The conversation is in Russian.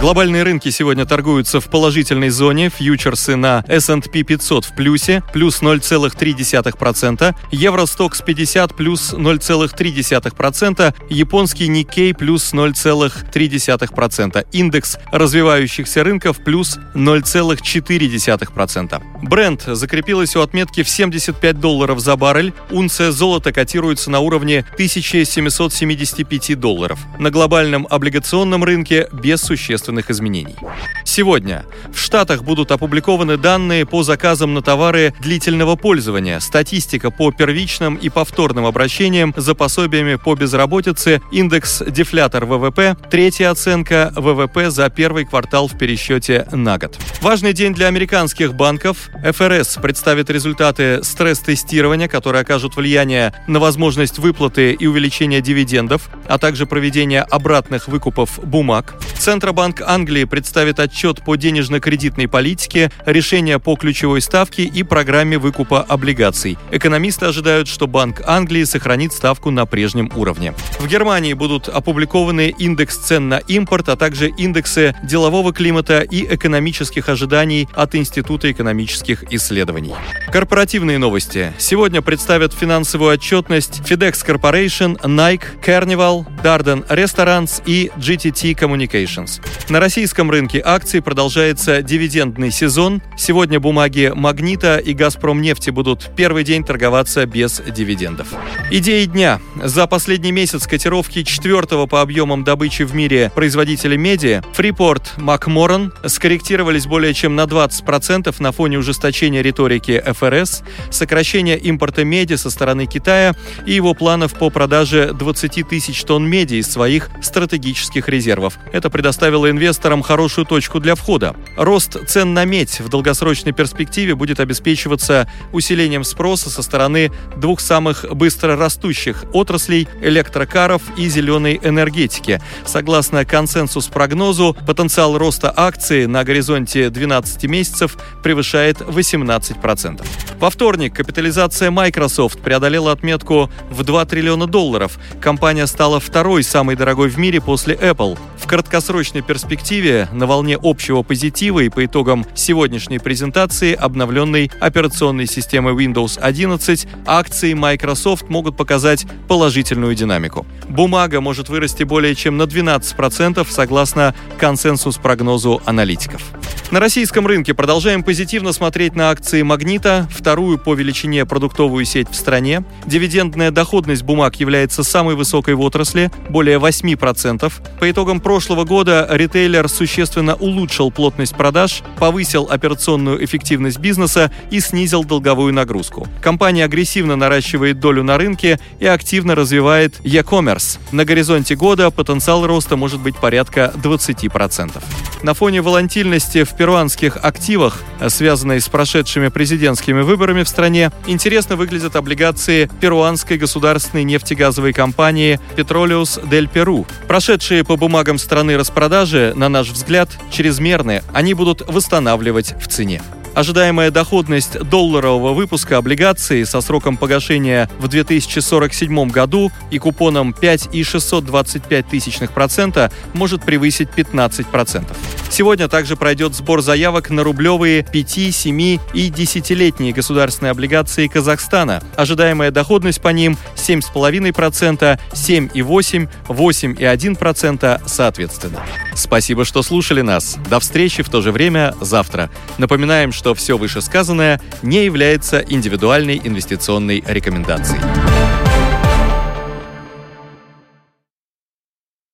Глобальные рынки сегодня торгуются в положительной зоне. Фьючерсы на S&P 500 в плюсе, плюс 0,3%. Евростокс 50 плюс 0,3%. Японский Никей плюс 0,3%. Индекс развивающихся рынков плюс 0,4%. Бренд закрепилась у отметки в 75 долларов за баррель. Унция золота котируется на уровне 1775 долларов. На глобальном облигационном рынке без существенных существенных изменений. Сегодня в Штатах будут опубликованы данные по заказам на товары длительного пользования, статистика по первичным и повторным обращениям за пособиями по безработице, индекс дефлятор ВВП, третья оценка ВВП за первый квартал в пересчете на год. Важный день для американских банков. ФРС представит результаты стресс-тестирования, которые окажут влияние на возможность выплаты и увеличения дивидендов, а также проведения обратных выкупов бумаг. Центробанк Банк Англии представит отчет по денежно-кредитной политике, решения по ключевой ставке и программе выкупа облигаций. Экономисты ожидают, что Банк Англии сохранит ставку на прежнем уровне. В Германии будут опубликованы индекс цен на импорт, а также индексы делового климата и экономических ожиданий от Института экономических исследований. Корпоративные новости. Сегодня представят финансовую отчетность FedEx Corporation, Nike, Carnival, Darden Restaurants и GTT Communications. На российском рынке акций продолжается дивидендный сезон. Сегодня бумаги «Магнита» и «Газпром нефти» будут первый день торговаться без дивидендов. Идеи дня. За последний месяц котировки четвертого по объемам добычи в мире производителя меди Freeport Макморан скорректировались более чем на 20% на фоне ужесточения риторики ФРС, сокращения импорта меди со стороны Китая и его планов по продаже 20 тысяч тонн меди из своих стратегических резервов. Это предоставило инвесторам хорошую точку для входа. Рост цен на медь в долгосрочной перспективе будет обеспечиваться усилением спроса со стороны двух самых быстро растущих отраслей – электрокаров и зеленой энергетики. Согласно консенсус-прогнозу, потенциал роста акций на горизонте 12 месяцев превышает 18%. Во вторник капитализация Microsoft преодолела отметку в 2 триллиона долларов. Компания стала второй самой дорогой в мире после Apple. Краткосрочной перспективе, на волне общего позитива и по итогам сегодняшней презентации обновленной операционной системы Windows 11, акции Microsoft могут показать положительную динамику. Бумага может вырасти более чем на 12% согласно консенсус-прогнозу аналитиков. На российском рынке продолжаем позитивно смотреть на акции «Магнита», вторую по величине продуктовую сеть в стране. Дивидендная доходность бумаг является самой высокой в отрасли, более 8%. По итогам прошлого года ритейлер существенно улучшил плотность продаж, повысил операционную эффективность бизнеса и снизил долговую нагрузку. Компания агрессивно наращивает долю на рынке и активно развивает e-commerce. На горизонте года потенциал роста может быть порядка 20%. На фоне волатильности в перуанских активах, связанной с прошедшими президентскими выборами в стране, интересно выглядят облигации перуанской государственной нефтегазовой компании Petroleus del Peru. Прошедшие по бумагам страны распродажи, на наш взгляд, чрезмерны, они будут восстанавливать в цене. Ожидаемая доходность долларового выпуска облигаций со сроком погашения в 2047 году и купоном 5,625% может превысить 15%. Сегодня также пройдет сбор заявок на рублевые 5, 7 и 10-летние государственные облигации Казахстана. Ожидаемая доходность по ним 7,5%, 7,8%, 8,1% соответственно. Спасибо, что слушали нас. До встречи в то же время завтра. Напоминаем, что все вышесказанное не является индивидуальной инвестиционной рекомендацией.